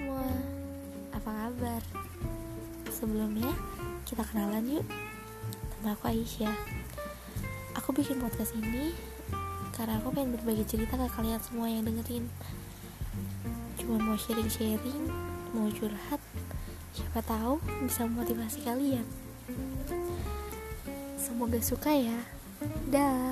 semua, apa kabar? Sebelumnya, kita kenalan yuk. Nama aku Aisyah. Aku bikin podcast ini Karena aku pengen berbagi cerita ke kalian semua yang dengerin. Cuma mau sharing-sharing Mau curhat Siapa tahu bisa memotivasi kalian. Semoga suka ya. Dah.